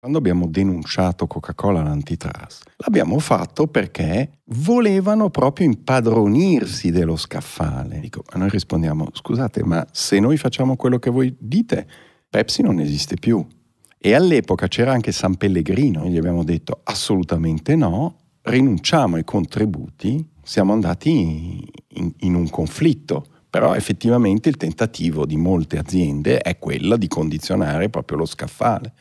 Quando abbiamo denunciato Coca-Cola all'antitrust, l'abbiamo fatto perché volevano proprio impadronirsi dello scaffale. Dico, ma noi rispondiamo, scusate, ma se noi facciamo quello che voi dite, Pepsi non esiste più. E all'epoca c'era anche San Pellegrino, e gli abbiamo detto assolutamente no, rinunciamo ai contributi, siamo andati in, in un conflitto. Però effettivamente il tentativo di molte aziende è quello di condizionare proprio lo scaffale.